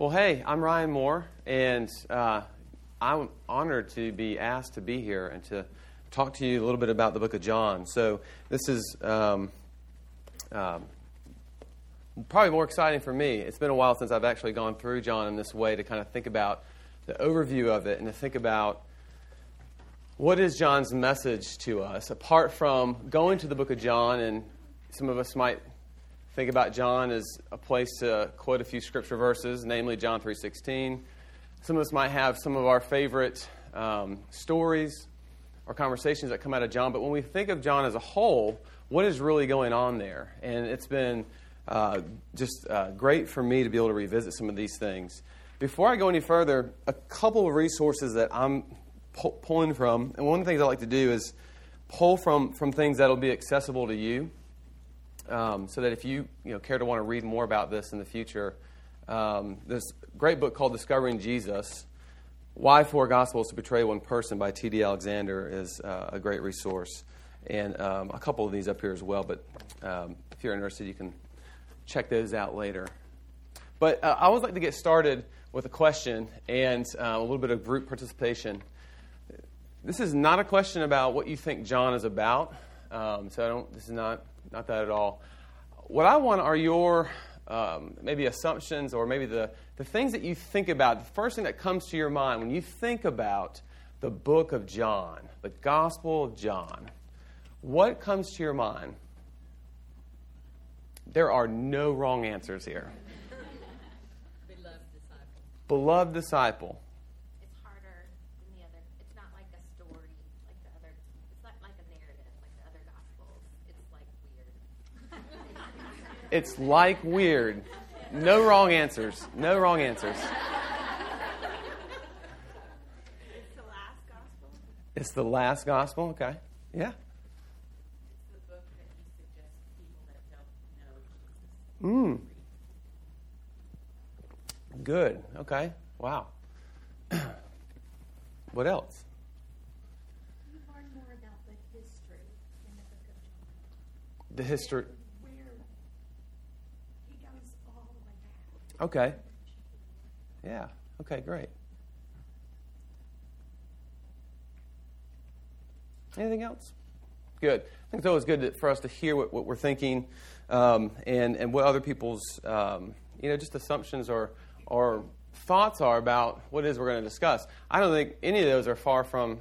Well, hey, I'm Ryan Moore, and uh, I'm honored to be asked to be here and to talk to you a little bit about the book of John. So, this is um, um, probably more exciting for me. It's been a while since I've actually gone through John in this way to kind of think about the overview of it and to think about what is John's message to us, apart from going to the book of John, and some of us might think about John as a place to quote a few scripture verses, namely John 3.16. Some of us might have some of our favorite um, stories or conversations that come out of John, but when we think of John as a whole, what is really going on there? And it's been uh, just uh, great for me to be able to revisit some of these things. Before I go any further, a couple of resources that I'm pu- pulling from, and one of the things I like to do is pull from, from things that'll be accessible to you, um, so that if you, you know, care to want to read more about this in the future, um, this great book called Discovering Jesus Why Four Gospels to Portray One Person by T.D. Alexander is uh, a great resource. And um, a couple of these up here as well, but um, if you're interested, you can check those out later. But uh, I always like to get started with a question and uh, a little bit of group participation. This is not a question about what you think John is about. Um, so I don't. This is not not that at all. What I want are your um, maybe assumptions or maybe the the things that you think about. The first thing that comes to your mind when you think about the book of John, the Gospel of John. What comes to your mind? There are no wrong answers here. Beloved disciple. Beloved disciple. It's harder than the other. It's not like a story like the other. It's not like a narrative like the other gospels. It's like weird. It's like weird. No wrong answers. No wrong answers. It's the last gospel. It's the last gospel. Okay. Yeah. It's the book that he suggests people that don't know Jesus. Mm. Good. Okay. Wow. what else? You learn more about the history in the book of John. The history. Where he goes all the way back. Okay. Yeah. Okay. Great. Anything else? Good. I think it's always good to, for us to hear what, what we're thinking um, and, and what other people's, um, you know, just assumptions or, or thoughts are about what it is we're going to discuss. I don't think any of those are far from,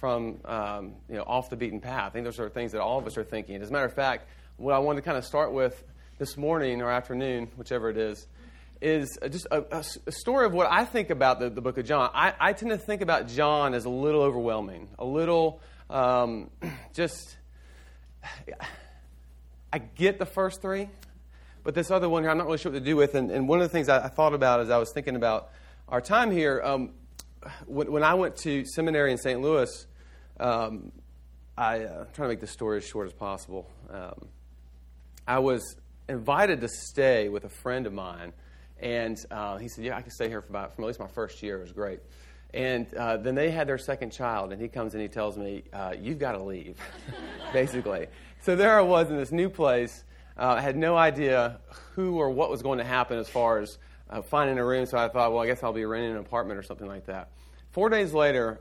from um, you know, off the beaten path. I think those are things that all of us are thinking. As a matter of fact, what I wanted to kind of start with this morning or afternoon, whichever it is, is just a, a, a story of what I think about the, the book of John. I, I tend to think about John as a little overwhelming, a little um, just. I get the first three, but this other one here, I'm not really sure what to do with. And, and one of the things I, I, thought about as I was thinking about our time here, um, when, when, I went to seminary in St. Louis, um, I, uh, I'm trying to make this story as short as possible. Um, I was invited to stay with a friend of mine, and uh, he said, "Yeah, I can stay here for about from at least my first year. It was great." And uh, then they had their second child, and he comes and he tells me, uh, "You've got to leave," basically. So there I was in this new place. Uh, I had no idea who or what was going to happen as far as uh, finding a room. So I thought, well, I guess I'll be renting an apartment or something like that. Four days later,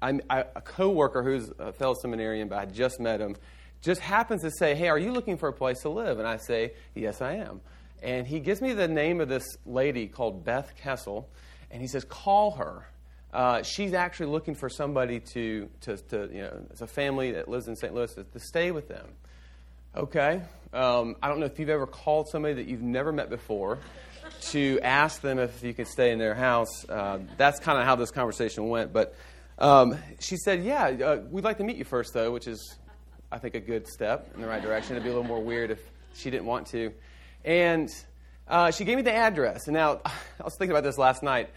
I, a coworker who's a fellow seminarian, but I just met him, just happens to say, "Hey, are you looking for a place to live?" And I say, "Yes, I am." And he gives me the name of this lady called Beth Kessel, and he says, "Call her." Uh, she's actually looking for somebody to, to, to, you know, it's a family that lives in St. Louis to, to stay with them. Okay. Um, I don't know if you've ever called somebody that you've never met before to ask them if you could stay in their house. Uh, that's kind of how this conversation went. But um, she said, Yeah, uh, we'd like to meet you first, though, which is, I think, a good step in the right direction. It'd be a little more weird if she didn't want to. And uh, she gave me the address. And now, I was thinking about this last night.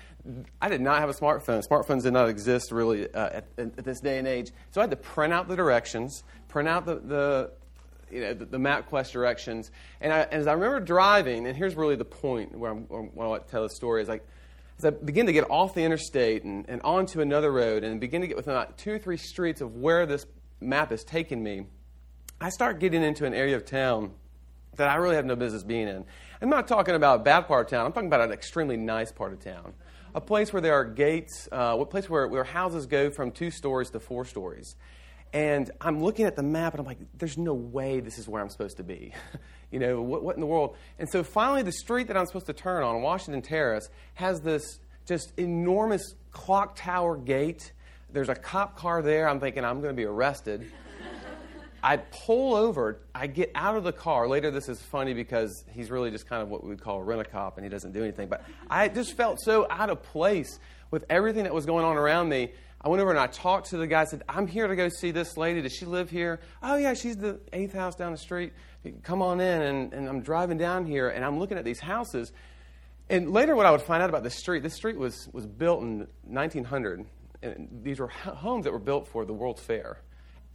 I did not have a smartphone. Smartphones did not exist really uh, at, at, this day and age. So I had to print out the directions, print out the, the you know, the, the MapQuest directions. And, I, as I remember driving, and here's really the point where I want to tell the story, is like, as I begin to get off the interstate and, and onto another road and begin to get within about two or three streets of where this map is taking me, I start getting into an area of town that I really have no business being in. I'm not talking about a bad part of town. I'm talking about an extremely nice part of town. A place where there are gates, uh, a place where, where houses go from two stories to four stories. And I'm looking at the map and I'm like, there's no way this is where I'm supposed to be. you know, what, what in the world? And so finally, the street that I'm supposed to turn on, Washington Terrace, has this just enormous clock tower gate. There's a cop car there. I'm thinking I'm going to be arrested. I pull over. I get out of the car. Later, this is funny because he's really just kind of what we would call a rent a cop and he doesn't do anything. But I just felt so out of place with everything that was going on around me. I went over and I talked to the guy. Said, I'm here to go see this lady. Does she live here? Oh, yeah, she's the eighth house down the street. Come on in. And, and I'm driving down here and I'm looking at these houses. And later, what I would find out about this street, this street was, was built in 1900. And these were homes that were built for the World's Fair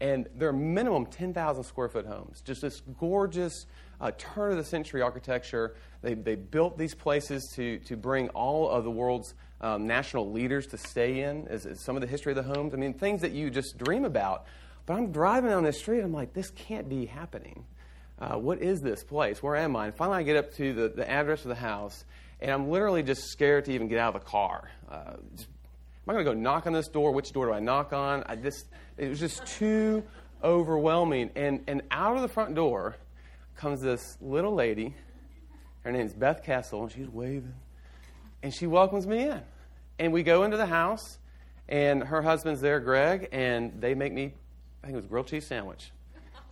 and they're minimum 10,000 square foot homes. Just this gorgeous uh, turn of the century architecture. They, they built these places to, to bring all of the world's um, national leaders to stay in, as, as, some of the history of the homes. I mean, things that you just dream about. But I'm driving down this street, I'm like, this can't be happening. Uh, what is this place? Where am I? And finally, I get up to the, the address of the house, and I'm literally just scared to even get out of the car. Uh, am I going to go knock on this door? Which door do I knock on? I just it was just too overwhelming. And, and out of the front door comes this little lady. Her name's Beth Castle, and she's waving. And she welcomes me in. And we go into the house, and her husband's there, Greg, and they make me, I think it was grilled cheese sandwich.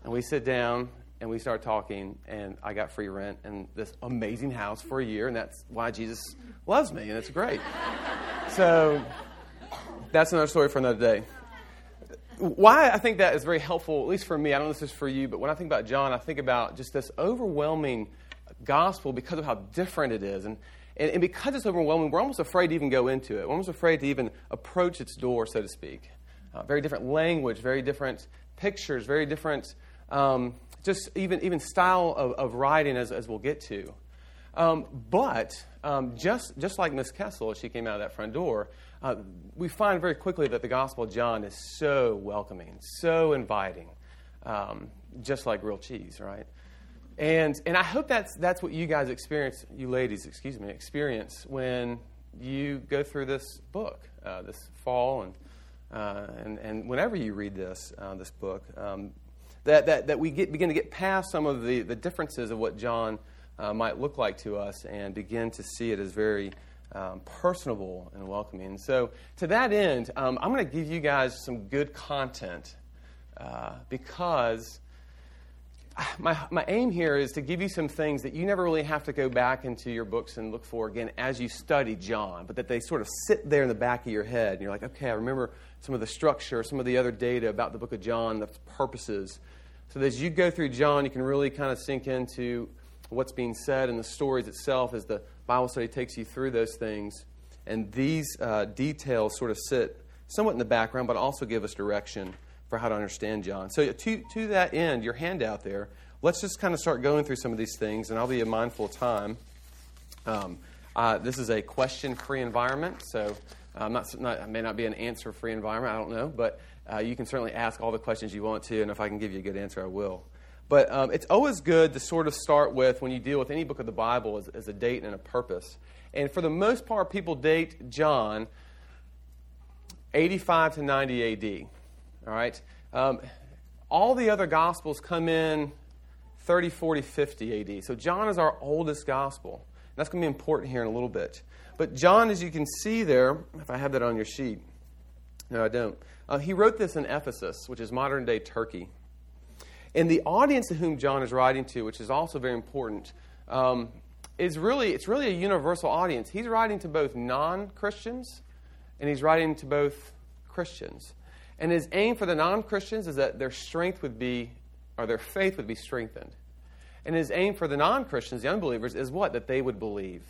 And we sit down, and we start talking, and I got free rent and this amazing house for a year, and that's why Jesus loves me, and it's great. so that's another story for another day why I think that is very helpful, at least for me, I don't know if this is for you, but when I think about John, I think about just this overwhelming gospel because of how different it is. And, and, and, because it's overwhelming, we're almost afraid to even go into it. We're almost afraid to even approach its door, so to speak. Uh, very different language, very different pictures, very different, um, just even, even style of, of writing, as, as we'll get to. Um, but um, just, just like Miss Kessel, as she came out of that front door, uh, we find very quickly that the Gospel of John is so welcoming, so inviting, um, just like grilled cheese, right? And, and I hope that's, that's what you guys experience, you ladies, excuse me, experience when you go through this book uh, this fall and, uh, and, and whenever you read this, uh, this book. Um, that, that, that we get, begin to get past some of the, the differences of what John uh, might look like to us and begin to see it as very um, personable and welcoming. so, to that end, um, I'm going to give you guys some good content uh, because my, my aim here is to give you some things that you never really have to go back into your books and look for again as you study John, but that they sort of sit there in the back of your head. And you're like, okay, I remember some of the structure, some of the other data about the book of John, the purposes. So that as you go through John, you can really kind of sink into what's being said and the stories itself as the Bible study takes you through those things. And these uh, details sort of sit somewhat in the background, but also give us direction for how to understand John. So, to, to that end, your handout there, let's just kind of start going through some of these things, and I'll be a mindful time. Um, uh, this is a question free environment, so uh, not, not, it may not be an answer free environment, I don't know, but uh, you can certainly ask all the questions you want to, and if I can give you a good answer, I will. But um, it's always good to sort of start with, when you deal with any book of the Bible, as, as a date and a purpose. And for the most part, people date John 85 to 90 AD. All right? Um, all the other Gospels come in 30, 40, 50 AD. So John is our oldest Gospel. That's going to be important here in a little bit. But John, as you can see there, if I have that on your sheet, no, I don't. Uh, he wrote this in Ephesus, which is modern day Turkey. And the audience to whom John is writing to, which is also very important, um, is really it's really a universal audience. He's writing to both non-Christians and he's writing to both Christians. And his aim for the non-Christians is that their strength would be or their faith would be strengthened. And his aim for the non-Christians, the unbelievers, is what? That they would believe.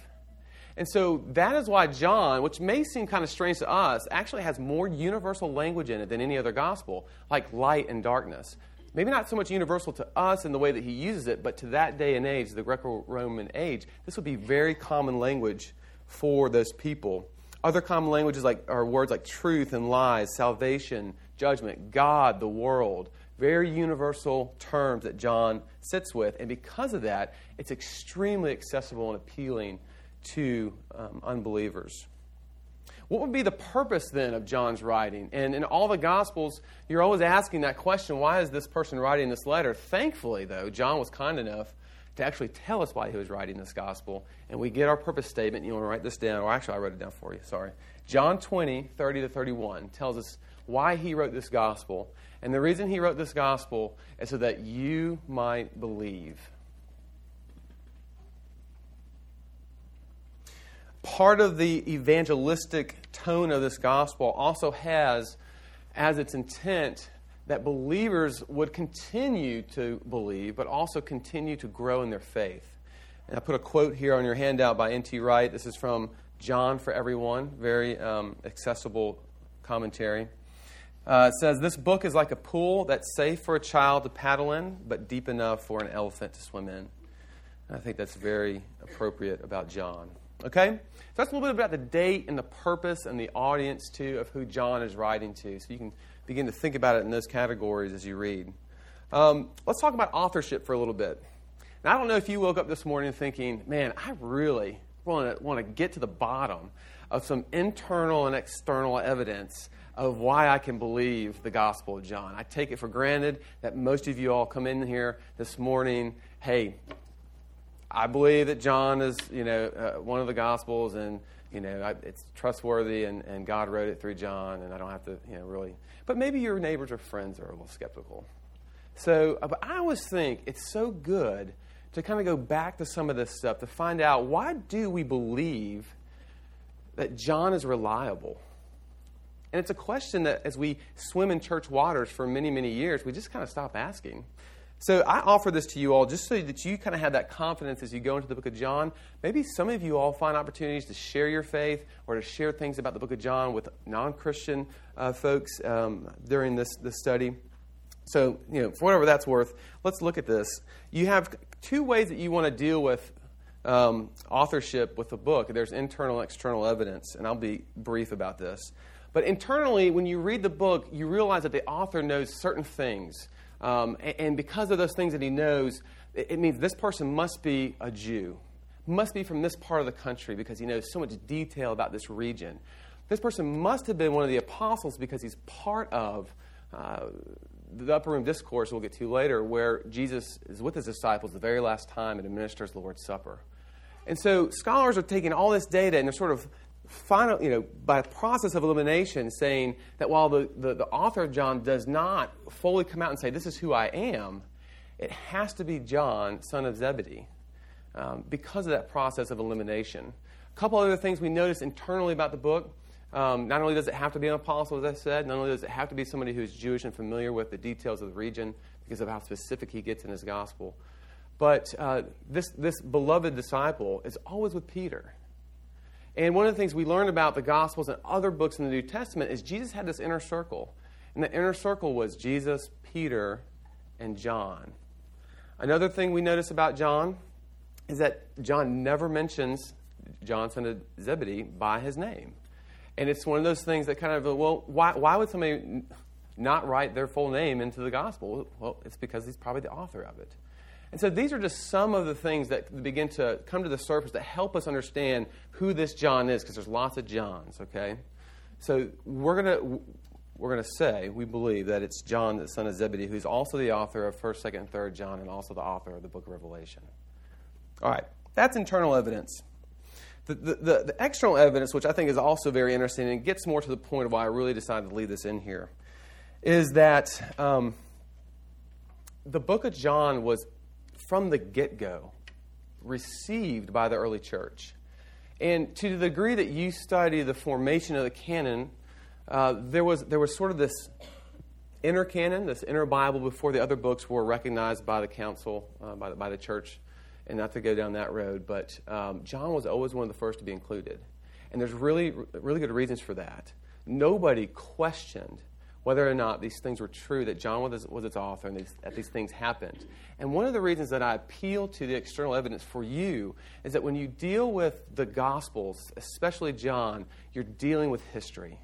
And so that is why John, which may seem kind of strange to us, actually has more universal language in it than any other gospel, like light and darkness maybe not so much universal to us in the way that he uses it, but to that day and age, the Greco Roman age, this would be very common language for those people. Other common languages like, are words like truth and lies, salvation, judgment, God, the world, very universal terms that John sits with. And because of that, it's extremely accessible and appealing to um, unbelievers. What would be the purpose then of John's writing? And in all the Gospels, you're always asking that question why is this person writing this letter? Thankfully, though, John was kind enough to actually tell us why he was writing this Gospel. And we get our purpose statement. You want to write this down, or actually, I wrote it down for you, sorry. John 20, 30 to 31 tells us why he wrote this Gospel. And the reason he wrote this Gospel is so that you might believe. part of the evangelistic tone of this gospel also has as its intent that believers would continue to believe, but also continue to grow in their faith. And I put a quote here on your handout by N.T. Wright. This is from John for Everyone, very um, accessible commentary. Uh, it says, This book is like a pool that's safe for a child to paddle in, but deep enough for an elephant to swim in. And I think that's very appropriate about John. Okay? So that's a little bit about the date and the purpose and the audience, too, of who John is writing to. So you can begin to think about it in those categories as you read. Um, let's talk about authorship for a little bit. Now, I don't know if you woke up this morning thinking, man, I really want to, want to get to the bottom of some internal and external evidence of why I can believe the Gospel of John. I take it for granted that most of you all come in here this morning, hey, I believe that John is, you know, uh, one of the Gospels, and you know, I, it's trustworthy, and, and God wrote it through John, and I don't have to, you know, really. But maybe your neighbors or friends are a little skeptical. So, uh, but I always think it's so good to kind of go back to some of this stuff to find out why do we believe that John is reliable. And it's a question that, as we swim in church waters for many, many years, we just kind of stop asking. So I offer this to you all just so that you kind of have that confidence as you go into the book of John. Maybe some of you all find opportunities to share your faith or to share things about the book of John with non Christian uh, folks um, during this, this study. So, you know, for whatever that's worth, let's look at this. You have two ways that you want to deal with um, authorship with a book there's internal and external evidence, and I'll be brief about this. But internally, when you read the book, you realize that the author knows certain things. Um, and, and, because of those things that he knows, it, it, means this person must be a Jew, must be from this part of the country because he knows so much detail about this region. This person must have been one of the apostles because he's part of uh, the upper room discourse we'll get to later, where Jesus is with his disciples the very last time and administers the Lord's Supper. And so scholars are taking all this data and they're sort of final, you know, by a process of elimination, saying that while the, the, the, author John does not fully come out and say, This is who I am, it has to be John, son of Zebedee, um, because of that process of elimination. A couple other things we notice internally about the book. Um, not only does it have to be an apostle, as I said, not only does it have to be somebody who's Jewish and familiar with the details of the region because of how specific he gets in his gospel, but uh, this, this beloved disciple is always with Peter. And one of the things we learn about the Gospels and other books in the New Testament is Jesus had this inner circle. And the inner circle was Jesus, Peter, and John. Another thing we notice about John is that John never mentions John, son of Zebedee, by his name. And it's one of those things that kind of, well, why, why would somebody not write their full name into the gospel? Well, it's because he's probably the author of it. And so these are just some of the things that begin to come to the surface that help us understand who this John is, because there's lots of Johns, okay? So we're going to we're going to say we believe that it's John, the son of Zebedee, who's also the author of 1st, 2nd, and 3rd John, and also the author of the book of Revelation. All right, that's internal evidence. The, the, the, the external evidence, which I think is also very interesting and gets more to the point of why I really decided to leave this in here, is that um, the book of John was from the get go received by the early church. And to the degree that you study the formation of the canon, uh, there, was, there was sort of this inner canon, this inner Bible before the other books were recognized by the council, uh, by, the, by the church, and not to go down that road, but um, John was always one of the first to be included. And there's really, really good reasons for that. Nobody questioned whether or not these things were true, that John was, was its author, and these, that these things happened. And one of the reasons that I appeal to the external evidence for you is that when you deal with the Gospels, especially John, you're dealing with history.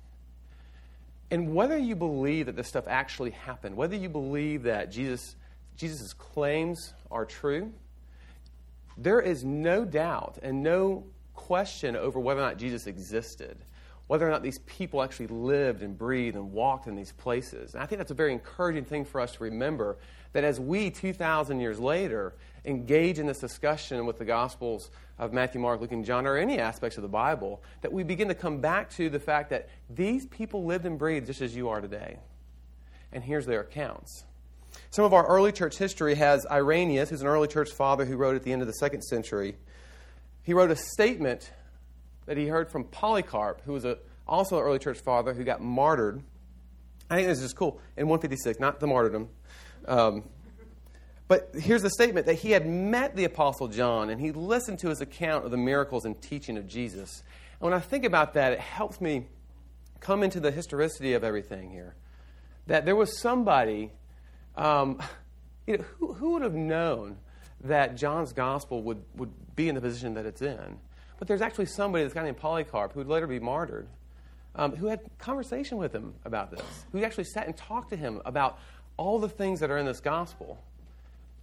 And whether you believe that this stuff actually happened, whether you believe that Jesus, Jesus' claims are true, there is no doubt and no question over whether or not Jesus existed, whether or not these people actually lived and breathed and walked in these places. And I think that's a very encouraging thing for us to remember that as we, 2,000 years later, engage in this discussion with the Gospels of Matthew, Mark, Luke, and John, or any aspects of the Bible, that we begin to come back to the fact that these people lived and breathed just as you are today. And here's their accounts. Some of our early church history has Irenaeus, who's an early church father who wrote at the end of the second century. He wrote a statement that he heard from Polycarp, who was a, also an early church father who got martyred. I think this is cool. In 156, not the martyrdom. Um, but here's the statement that he had met the Apostle John and he listened to his account of the miracles and teaching of Jesus. And when I think about that, it helps me come into the historicity of everything here. That there was somebody, um, you know, who, who would have known that John's gospel would, would be in the position that it's in? But there's actually somebody, this guy named Polycarp, who would later be martyred, um, who had conversation with him about this, who actually sat and talked to him about all the things that are in this gospel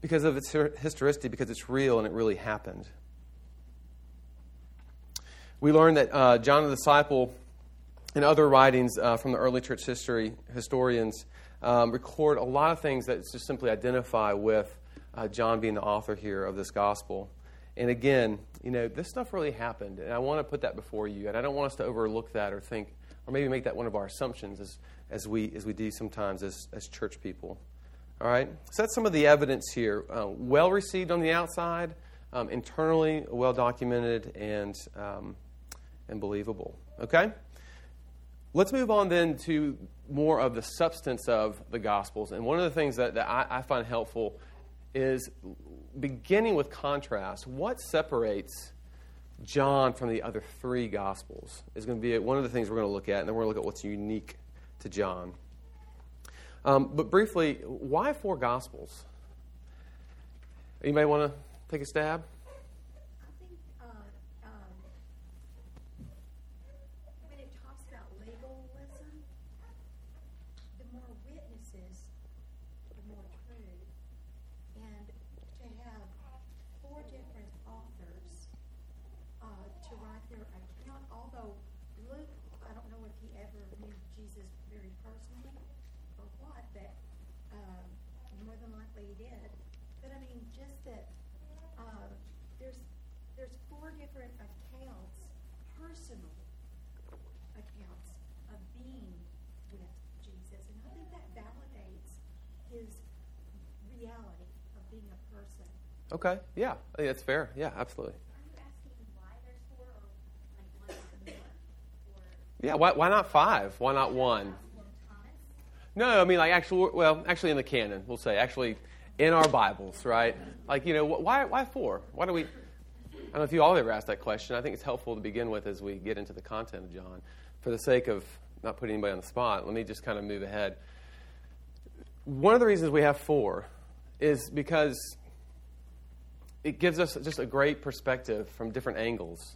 because of its historicity, because it's real and it really happened. We learn that uh, John the disciple and other writings uh, from the early church history historians um, record a lot of things that just simply identify with uh, John being the author here of this gospel. And again, you know, this stuff really happened, and I want to put that before you, and I don't want us to overlook that or think, or maybe make that one of our assumptions as, as, we, as we do sometimes as, as church people. All right? So that's some of the evidence here. Uh, well received on the outside, um, internally well documented and, um, and believable. Okay? Let's move on then to more of the substance of the Gospels. And one of the things that, that I, I find helpful is beginning with contrast. What separates John from the other three Gospels is going to be one of the things we're going to look at, and then we're going to look at what's unique to John. Um, but briefly, why four Gospels? Anybody want to take a stab? I think uh, um, when it talks about legalism, the more witnesses, the more true. And to have four different authors uh, to write their account, although Luke, I don't know if he ever knew Jesus very personally or what, but um, more than likely he did. But I mean, just that uh, there's there's four different accounts, personal accounts of being with Jesus, and I think that validates his reality of being a person. Okay, yeah, that's fair. Yeah, absolutely. Are you asking why there's four or like one or more? Or Yeah, why, why not five? Why not one? No, I mean like actual. Well, actually in the canon, we'll say actually in our Bibles, right? Like you know, why why four? Why do we? I don't know if you all ever asked that question. I think it's helpful to begin with as we get into the content of John. For the sake of not putting anybody on the spot, let me just kind of move ahead. One of the reasons we have four is because it gives us just a great perspective from different angles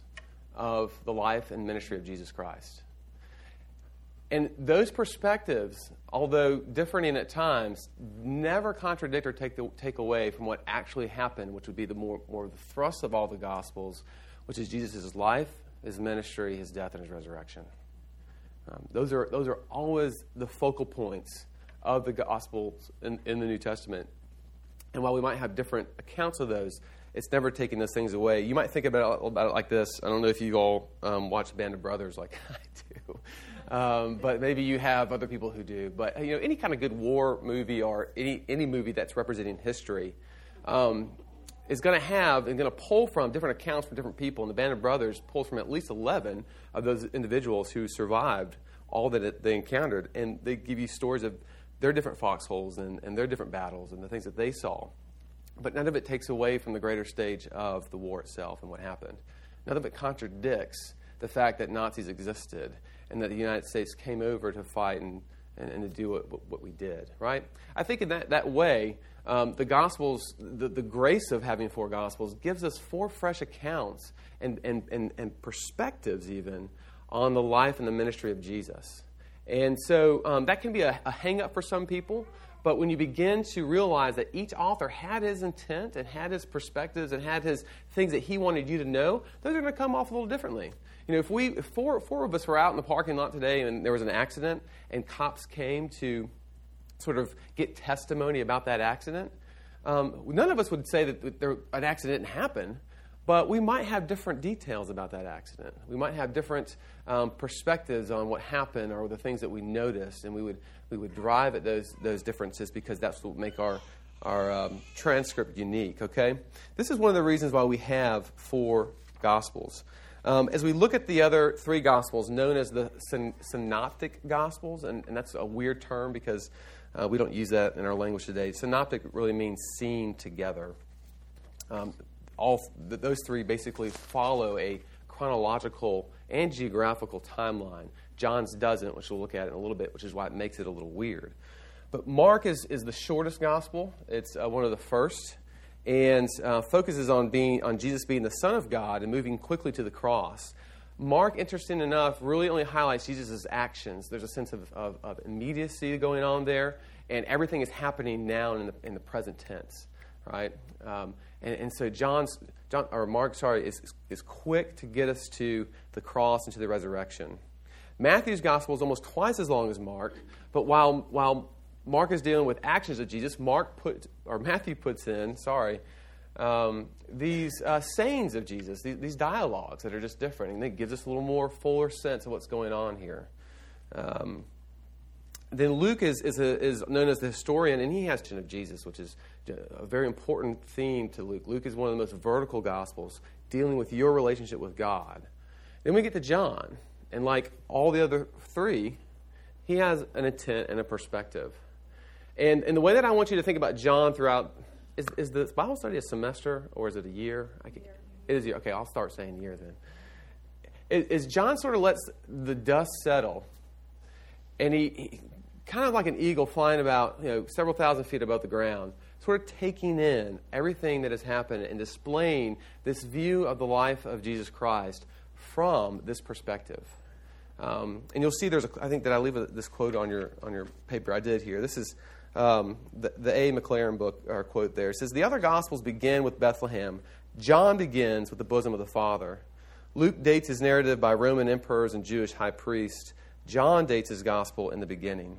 of the life and ministry of Jesus Christ. And those perspectives, although differing at times, never contradict or take, the, take away from what actually happened, which would be the more, more the thrust of all the Gospels, which is Jesus' life, his ministry, his death, and his resurrection. Um, those, are, those are always the focal points of the Gospels in, in the New Testament. And while we might have different accounts of those, it's never taking those things away. You might think about it, about it like this. I don't know if you all um, watch Band of Brothers like I do. Um, but maybe you have other people who do. But you know, any kind of good war movie or any any movie that's representing history um, is going to have and going to pull from different accounts from different people. And the Band of Brothers pulls from at least eleven of those individuals who survived all that it, they encountered, and they give you stories of their different foxholes and, and their different battles and the things that they saw. But none of it takes away from the greater stage of the war itself and what happened. None of it contradicts the fact that Nazis existed and that the United States came over to fight and, and, and to do what, what we did, right? I think in that, that way, um, the Gospels, the, the grace of having four Gospels, gives us four fresh accounts and, and, and, and perspectives, even, on the life and the ministry of Jesus. And so um, that can be a, a hang up for some people. But when you begin to realize that each author had his intent and had his perspectives and had his things that he wanted you to know, those are going to come off a little differently. You know, if we if four four of us were out in the parking lot today and there was an accident and cops came to sort of get testimony about that accident, um, none of us would say that there, an accident didn't happen, but we might have different details about that accident. We might have different um, perspectives on what happened or the things that we noticed, and we would we would drive at those those differences because that's what would make our our um, transcript unique. Okay, this is one of the reasons why we have four gospels. Um, as we look at the other three gospels, known as the syn- synoptic gospels, and, and, that's a weird term because uh, we don't use that in our language today. Synoptic really means seen together. Um, all th- those three basically follow a chronological and geographical timeline. John's doesn't, which we'll look at in a little bit, which is why it makes it a little weird. But Mark is, is the shortest gospel. It's uh, one of the first, and uh, focuses on being on Jesus being the Son of God and moving quickly to the cross. Mark, interesting enough, really only highlights Jesus' actions. There's a sense of, of, of, immediacy going on there, and everything is happening now in the, in the present tense, right? Um, and, and, so John's, John, or Mark, sorry, is, is quick to get us to the cross and to the resurrection. Matthew's gospel is almost twice as long as Mark, but while, while Mark is dealing with actions of Jesus, Mark put, or Matthew puts in, sorry, um, these uh, sayings of Jesus, these, these, dialogues that are just different, and it gives us a little more fuller sense of what's going on here. Um, then Luke is, is, a, is, known as the historian, and he has mention of Jesus, which is a very important theme to Luke. Luke is one of the most vertical gospels, dealing with your relationship with God. Then we get to John, and like all the other three, he has an intent and a perspective. And, and the way that I want you to think about John throughout is, is the Bible study a semester or is it a year? I can, it is a year. Okay, I'll start saying year then. Is John sort of lets the dust settle, and he, he kind of like an eagle flying about you know several thousand feet above the ground, sort of taking in everything that has happened and displaying this view of the life of Jesus Christ from this perspective. Um, and you'll see there's a, I think that I leave a, this quote on your, on your paper. I did here. This is um, the, the A. Maclaren book or quote there. Says, The other Gospels begin with Bethlehem. John begins with the bosom of the Father. Luke dates his narrative by Roman emperors and Jewish high priests. John dates his Gospel in the beginning.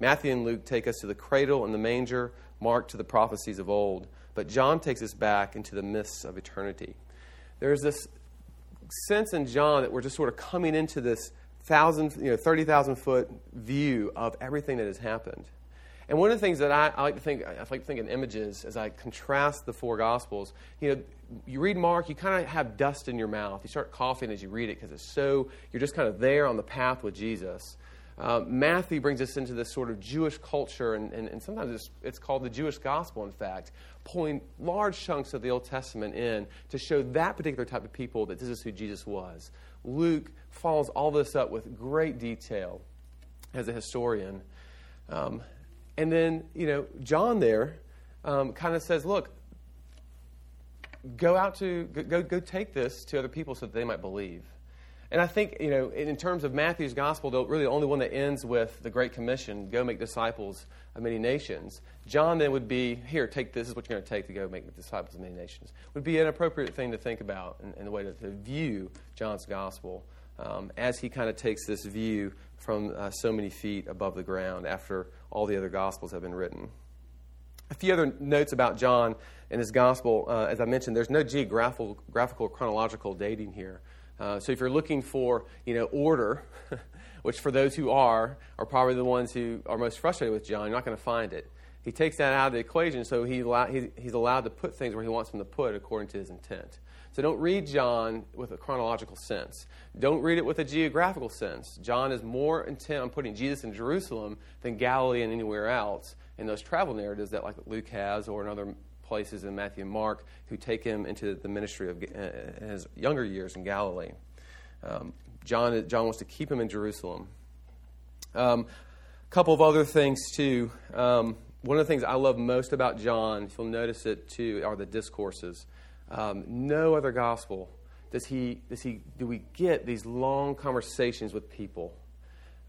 Matthew and Luke take us to the cradle and the manger, Mark to the prophecies of old. But John takes us back into the myths of eternity. There's this sense in John that we're just sort of coming into this thousand, you know, 30,000 foot view of everything that has happened. And one of the things that I, I, like to think, I like to think in images as I contrast the four Gospels. You know, you read Mark, you kind of have dust in your mouth. You start coughing as you read it because it's so you're just kind of there on the path with Jesus. Um, Matthew brings us into this sort of Jewish culture, and, and, and sometimes it's, it's, called the Jewish gospel, in fact, pulling large chunks of the Old Testament in to show that particular type of people that this is who Jesus was. Luke follows all this up with great detail as a historian. Um, and then, you know, John there um, kind of says, look, go out to, go, go take this to other people so that they might believe. And I think, you know, in terms of Matthew's gospel, the, really the only one that ends with the Great Commission, go make disciples of many nations. John then would be, here, take this, this is what you're going to take to go make disciples of many nations. Would be an appropriate thing to think about in, in the way to, to view John's gospel um, as he kind of takes this view from uh, so many feet above the ground after all the other gospels have been written. A few other notes about John and his gospel. Uh, as I mentioned, there's no geographical, graphical, chronological dating here. Uh, so if you're looking for, you know, order, which for those who are, are probably the ones who are most frustrated with John, you're not going to find it. He takes that out of the equation, so he he's allowed to put things where he wants them to put according to his intent. So don't read John with a chronological sense. Don't read it with a geographical sense. John is more intent on putting Jesus in Jerusalem than Galilee and anywhere else in those travel narratives that like Luke has or in other places in Matthew and Mark who take him into the ministry of uh, his younger years in Galilee. Um, John, John wants to keep him in Jerusalem. A um, couple of other things, too. Um, one of the things I love most about John, if you'll notice it too, are the discourses. Um, no other gospel does he, does he, do we get these long conversations with people.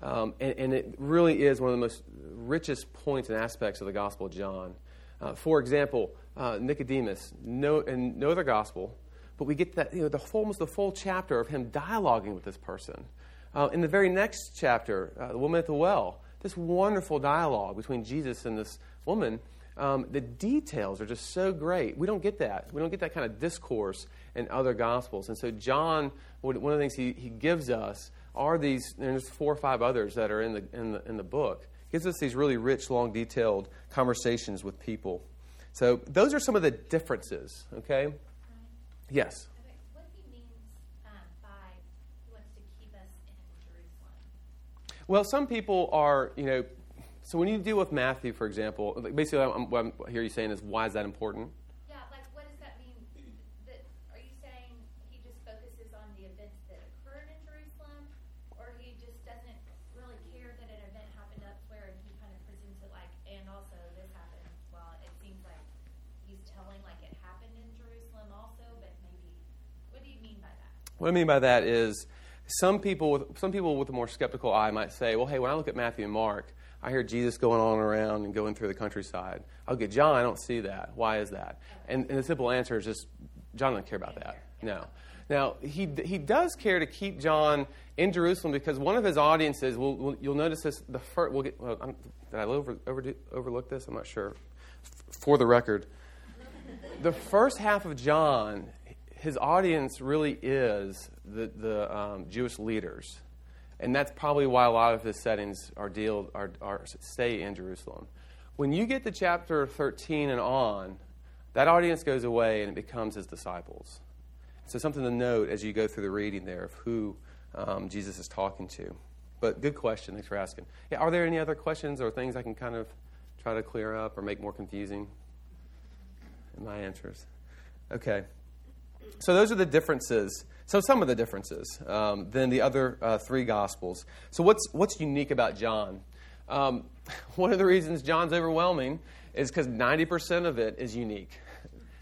Um, and, and, it really is one of the most richest points and aspects of the Gospel of John. Uh, for example, uh, Nicodemus, no, in no other gospel, but we get that, you know, the almost the full chapter of him dialoguing with this person. Uh, in the very next chapter, uh, the woman at the well, this wonderful dialogue between Jesus and this woman. Um, the details are just so great. We don't get that. We don't get that kind of discourse in other gospels. And so, John, one of the things he, he gives us are these, there's four or five others that are in the, in the, in the book. Gives us these really rich, long, detailed conversations with people. So, those are some of the differences, okay? Yes. Okay, what he means um, by he wants to keep us in Jerusalem. Well, some people are, you know, so when you deal with Matthew, for example, basically I'm, what I hear you saying is, why is that important? Yeah, like what does that mean? That are you saying he just focuses on the events that occurred in Jerusalem, or he just doesn't really care that an event happened elsewhere and he kind of presents it like, and also this happened? Well, it seems like he's telling like it happened in Jerusalem also, but maybe what do you mean by that? What I mean by that is, some people with some people with a more skeptical eye might say, well, hey, when I look at Matthew and Mark, I hear Jesus going on around and going through the countryside. At John, I don't see that. Why is that? And, and the simple answer is just John doesn't care about that. No. Now, he, he does care to keep John in Jerusalem because one of his audiences, will will you'll notice this, the first, we'll get, well, did I over, over, overlook this? I'm not sure. For the record, the first half of John, his audience really is the, the um, Jewish leaders. And that's probably why a lot of his settings are, deal, are, are stay in Jerusalem. When you get to chapter 13 and on, that audience goes away and it becomes his disciples. So, something to note as you go through the reading there of who um, Jesus is talking to. But good question. Thanks for asking. Yeah, are there any other questions or things I can kind of try to clear up or make more confusing in my answers? Okay. So, those are the differences. So, some of the differences um, than the other uh, three Gospels. So, what's, what's unique about John? Um, one of the reasons John's overwhelming is because 90% of it is unique.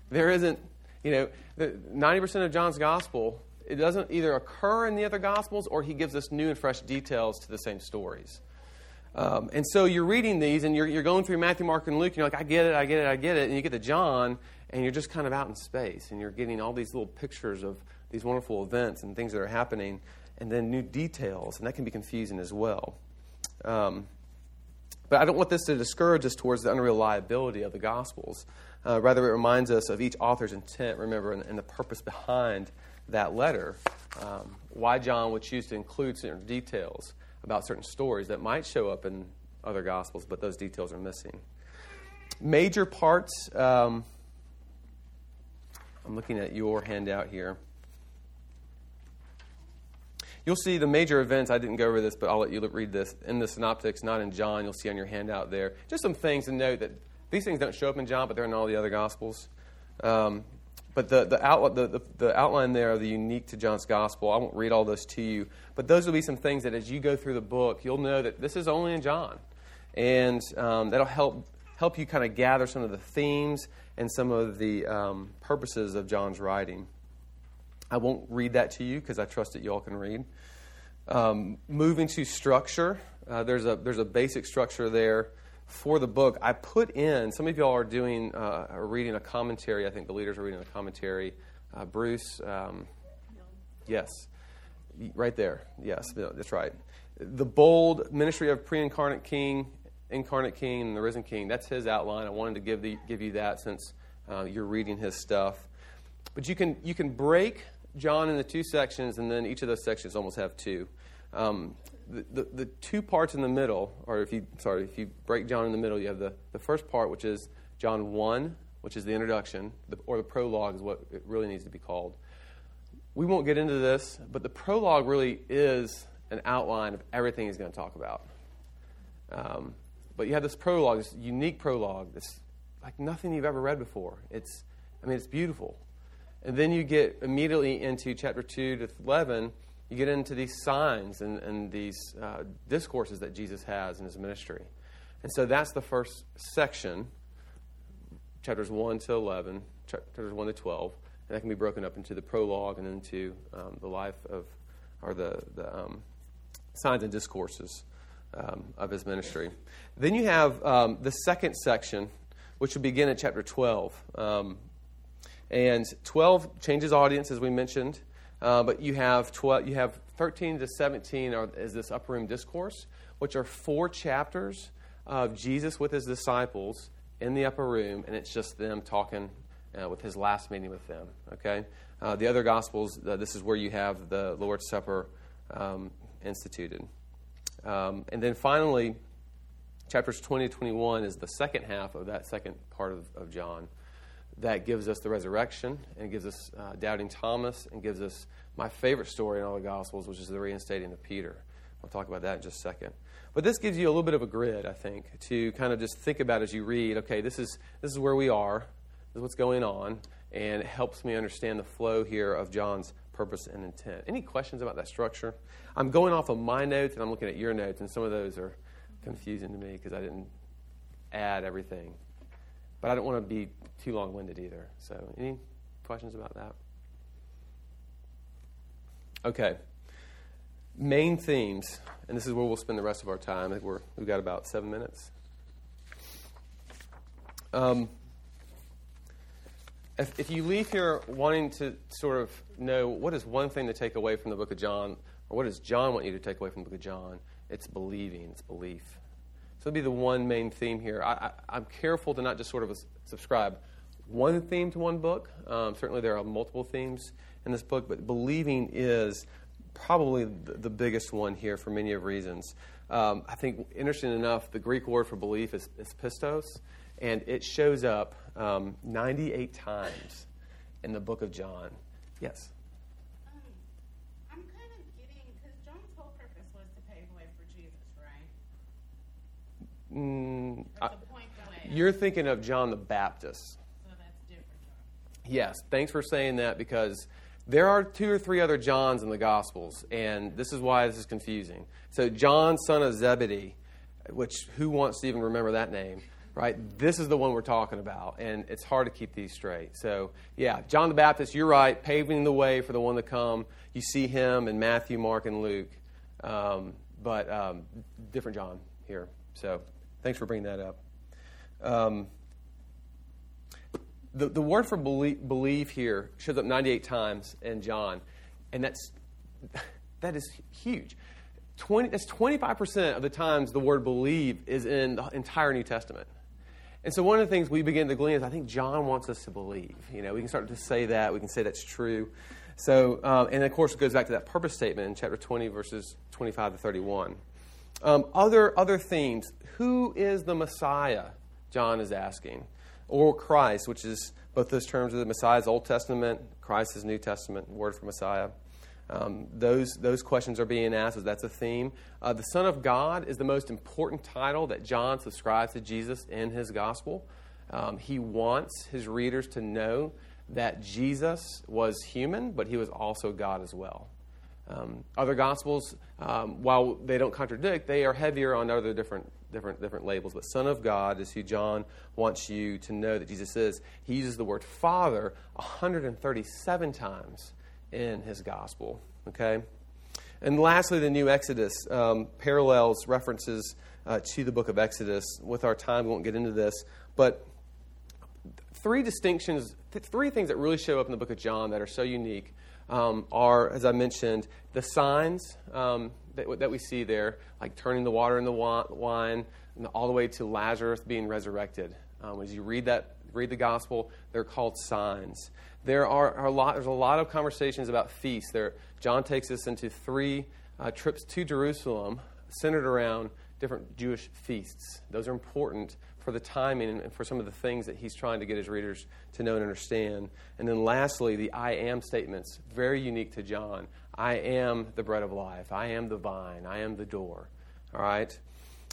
There isn't, you know, 90% of John's Gospel, it doesn't either occur in the other Gospels or he gives us new and fresh details to the same stories. Um, and so you're reading these and you're, you're going through Matthew, Mark, and Luke, and you're like, I get it, I get it, I get it. And you get to John, and you're just kind of out in space, and you're getting all these little pictures of these wonderful events and things that are happening, and then new details, and that can be confusing as well. Um, but I don't want this to discourage us towards the unreliability of the Gospels. Uh, rather, it reminds us of each author's intent, remember, and, and the purpose behind that letter. Um, why John would choose to include certain details about certain stories that might show up in other Gospels, but those details are missing. Major parts. Um, I'm looking at your handout here. You'll see the major events. I didn't go over this, but I'll let you read this in the synoptics, not in John. You'll see on your handout there. Just some things to note that these things don't show up in John, but they're in all the other Gospels. Um, but the, the, outline, the, the, the, outline there the unique to John's Gospel, I won't read all those to you, but those will be some things that as you go through the book, you'll know that this is only in John. And um, that'll help, help you kind of gather some of the themes and some of the um, purposes of John's writing. I won't read that to you because I trust that you all can read. Um, moving to structure, uh, there's, a, there's a basic structure there for the book. I put in, some of y'all are doing, uh, are reading a commentary. I think the leaders are reading a commentary. Uh, Bruce, um, yes, right there. Yes, that's right. The bold ministry of pre incarnate king, incarnate king, and the risen king. That's his outline. I wanted to give, the, give you that since uh, you're reading his stuff. But you can, you can break John into two sections, and then each of those sections almost have two. Um, the, the, two parts in the middle, or if you sorry, if you break John in the middle, you have the, the first part, which is John one, which is the introduction, the, or the prologue is what it really needs to be called. We won't get into this, but the prologue really is an outline of everything he's going to talk about. Um, but you have this prologue, this unique prologue, this like nothing you've ever read before. It's, I mean, it's beautiful. And then you get immediately into chapter 2 to 11, you get into these signs and, and these uh, discourses that Jesus has in his ministry. And so that's the first section, chapters 1 to 11, chapters 1 to 12. And that can be broken up into the prologue and into um, the life of, or the, the um, signs and discourses um, of his ministry. Then you have um, the second section, which will begin at chapter 12. Um, and 12 changes audience, as we mentioned, uh, but you have, 12, you have 13 to 17 are, is this upper room discourse, which are four chapters of Jesus with his disciples in the upper room, and it's just them talking uh, with his last meeting with them. Okay, uh, the other gospels, uh, this is where you have the Lord's Supper um, instituted, um, and then finally, chapters 20 to 21 is the second half of that second part of, of John. That gives us the resurrection and gives us uh, doubting Thomas and gives us my favorite story in all the Gospels, which is the reinstating of Peter. We'll talk about that in just a second. But this gives you a little bit of a grid, I think, to kind of just think about as you read. Okay, this is this is where we are. This is what's going on, and it helps me understand the flow here of John's purpose and intent. Any questions about that structure? I'm going off of my notes, and I'm looking at your notes, and some of those are confusing to me because I didn't add everything. But I don't want to be too long winded either. So, any questions about that? Okay. Main themes, and this is where we'll spend the rest of our time. I think we're, we've got about seven minutes. Um, if, if you leave here wanting to sort of know what is one thing to take away from the book of John, or what does John want you to take away from the book of John, it's believing, it's belief. So it'll be the one main theme here. I, am careful to not just sort of subscribe one theme to one book. Um, certainly there are multiple themes in this book, but believing is probably the, the biggest one here for many of reasons. Um, I think, interesting enough, the Greek word for belief is, is pistos, and it shows up um, 98 times in the book of John. Yes? Mm, I, you're thinking of John the Baptist. So that's different. Yes, thanks for saying that because there are two or three other Johns in the Gospels, and this is why this is confusing. So, John, son of Zebedee, which who wants to even remember that name, right? This is the one we're talking about, and it's hard to keep these straight. So, yeah, John the Baptist, you're right, paving the way for the one to come. You see him in Matthew, Mark, and Luke, um, but um, different John here. So, Thanks for bringing that up. Um, the, the word for believe, believe here shows up 98 times in John, and that's, that is huge. 20, that's 25% of the times the word believe is in the entire New Testament. And so one of the things we begin to glean is I think John wants us to believe. You know, we can start to say that. We can say that's true. So, um, and of course, it goes back to that purpose statement in chapter 20, verses 25 to 31. Um, other, other themes. Who is the Messiah? John is asking. Or Christ, which is both those terms of the Messiah's Old Testament, Christ's New Testament, word for Messiah. Um, those, those questions are being asked, as that's a theme. Uh, the Son of God is the most important title that John subscribes to Jesus in his gospel. Um, he wants his readers to know that Jesus was human, but he was also God as well. Um, other gospels, um, while they don't contradict, they are heavier on other different, different, different labels. But Son of God is who John wants you to know that Jesus is. He uses the word Father 137 times in his gospel. Okay? And lastly, the new Exodus um, parallels references uh, to the book of Exodus. With our time, we won't get into this. But three distinctions, th- three things that really show up in the book of John that are so unique um, are, as I mentioned, the signs um, that, that, we see there, like turning the water into wine, all the way to Lazarus being resurrected. Um, as you read that, read the gospel, they're called signs. There are, are, a lot. There's a lot of conversations about feasts. There, John takes us into three uh, trips to Jerusalem, centered around different Jewish feasts. Those are important for the timing and for some of the things that he's trying to get his readers to know and understand. And then lastly, the I am statements, very unique to John. I am the bread of life. I am the vine. I am the door. All right?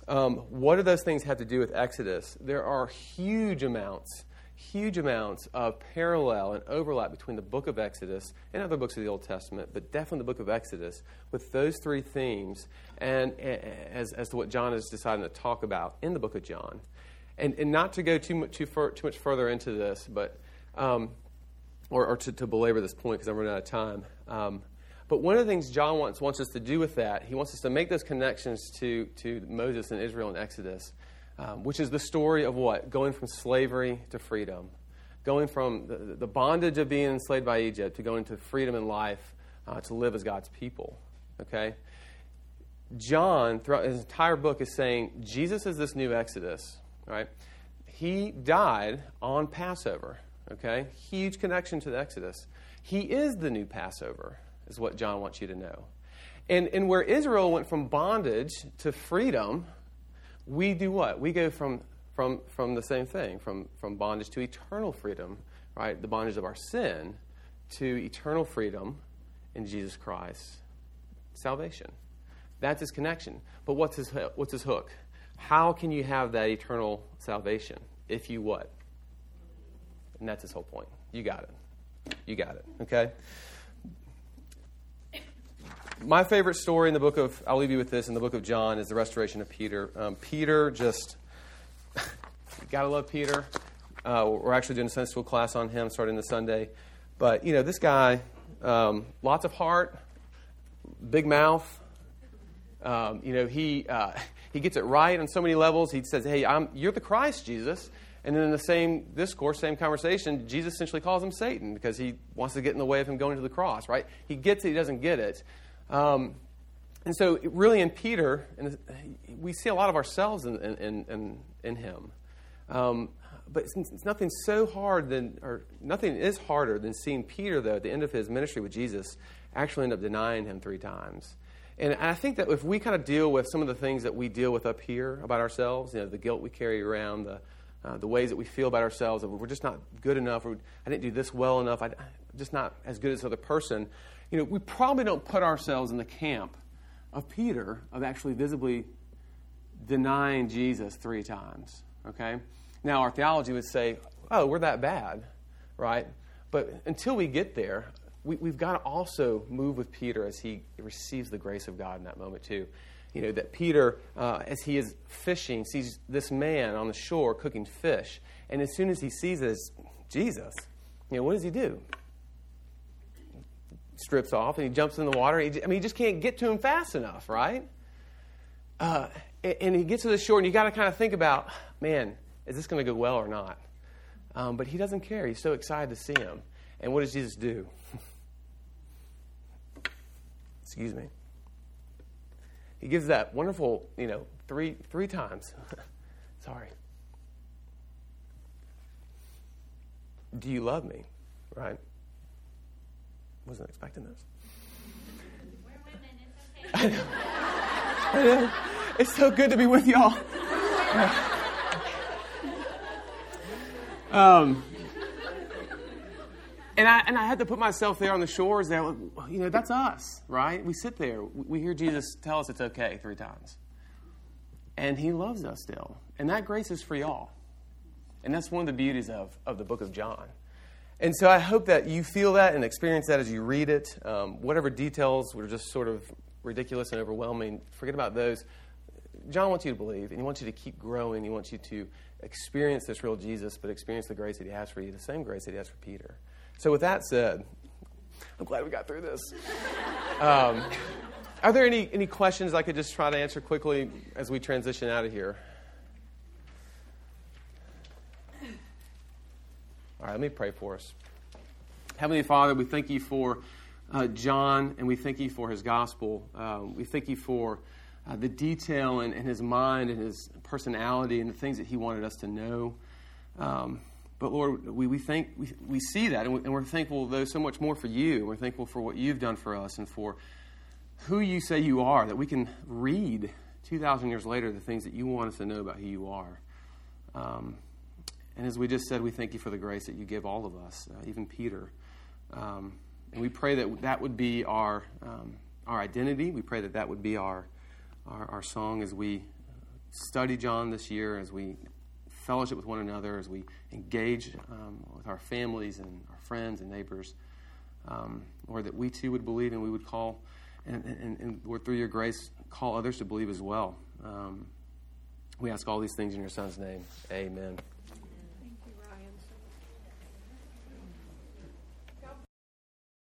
Um, what do those things have to do with Exodus? There are huge amounts, huge amounts of parallel and overlap between the book of Exodus and other books of the Old Testament, but definitely the book of Exodus with those three themes and as, as to what John is deciding to talk about in the book of John and, and not to go too much, too, far, too much further into this, but um, or, or to, to, belabor this point because I'm running out of time. Um, But one of the things John wants, wants us to do with that, he wants us to make those connections to, to Moses and Israel and Exodus, um, which is the story of what? Going from slavery to freedom. Going from the, the bondage of being enslaved by Egypt to going to freedom and life uh, to live as God's people. Okay? John, throughout his entire book, is saying Jesus is this new Exodus, right? He died on Passover, okay? Huge connection to the Exodus. He is the new Passover, is what John wants you to know. And, and where Israel went from bondage to freedom, we do what? We go from, from, from the same thing, from, from bondage to eternal freedom, right? The bondage of our sin to eternal freedom in Jesus Christ. Salvation. That's his connection. But what's his, what's his hook? How can you have that eternal salvation? If you what? And that's his whole point. You got it. You got it. Okay? My favorite story in the book of, I'll leave you with this, in the book of John, is the restoration of Peter. Um, Peter just, you gotta love Peter. Uh, we're actually doing a Sunday school class on him starting this Sunday. But, you know, this guy, um, lots of heart, big mouth, um, you know, he, uh, he gets it right on so many levels. He says, Hey, I'm, you're the Christ, Jesus. And then in the same discourse, same conversation, Jesus essentially calls him Satan because he wants to get in the way of him going to the cross, right? He gets it, he doesn't get it. Um, and so, really, in Peter, we see a lot of ourselves in, in, in, in him. Um, but it's, it's, nothing so hard than, or nothing is harder than seeing Peter, though, at the end of his ministry with Jesus, actually end up denying him three times. And I think that if we kind of deal with some of the things that we deal with up here about ourselves, you know, the guilt we carry around, the, uh, the ways that we feel about ourselves, that we're just not good enough, or I didn't do this well enough, I, am just not as good as the other person, you know, we probably don't put ourselves in the camp of Peter of actually visibly denying Jesus three times, okay? Now, our theology would say, oh, we're that bad, right? But until we get there, we, have got to also move with Peter as he receives the grace of God in that moment, too. You know, that Peter, uh, as he is fishing, sees this man on the shore cooking fish. And as soon as he sees this, Jesus, you know, what does he do? Strips off and he jumps in the water. He, I mean, he just can't get to him fast enough, right? Uh, and he gets to the shore, and you got to kind of think about, man, is this going to go well or not? Um, but he doesn't care. He's so excited to see him. And what does Jesus do? Excuse me. He gives that wonderful, you know, three three times. Sorry. Do you love me? Right? Wasn't expecting this. I know. It's so good to be with y'all. um, and I, and I had to put myself there on the shores there. You know, that's us, right? We sit there. We hear Jesus tell us it's okay three times. And he loves us still. And that grace is for y'all. And that's one of the beauties of, of the book of John. And so I hope that you feel that and experience that as you read it. Um, whatever details were just sort of ridiculous and overwhelming, forget about those. John wants you to believe, and he wants you to keep growing. He wants you to experience this real Jesus, but experience the grace that he has for you, the same grace that he has for Peter. So, with that said, I'm glad we got through this. Um, are there any, any questions I could just try to answer quickly as we transition out of here? All right, let me pray for us. Heavenly Father, we thank you for uh, John and we thank you for his gospel. Uh, we thank you for uh, the detail in, in, his mind and his personality and the things that he wanted us to know. Um, but Lord, we, we, think, we, we see that and, we, we're thankful, though, so much more for you. We're thankful for what you've done for us and for who you say you are, that we can read 2,000 years later the things that you want us to know about who you are. Um, and as we just said, we thank you for the grace that you give all of us, uh, even Peter. Um, and we pray that that would be our, um, our identity. We pray that that would be our, our, our song as we study John this year, as we fellowship with one another, as we engage um, with our families and our friends and neighbors. Um, Lord, that we too would believe and we would call, and, and, and Lord, through your grace, call others to believe as well. Um, we ask all these things in your Son's name. Amen.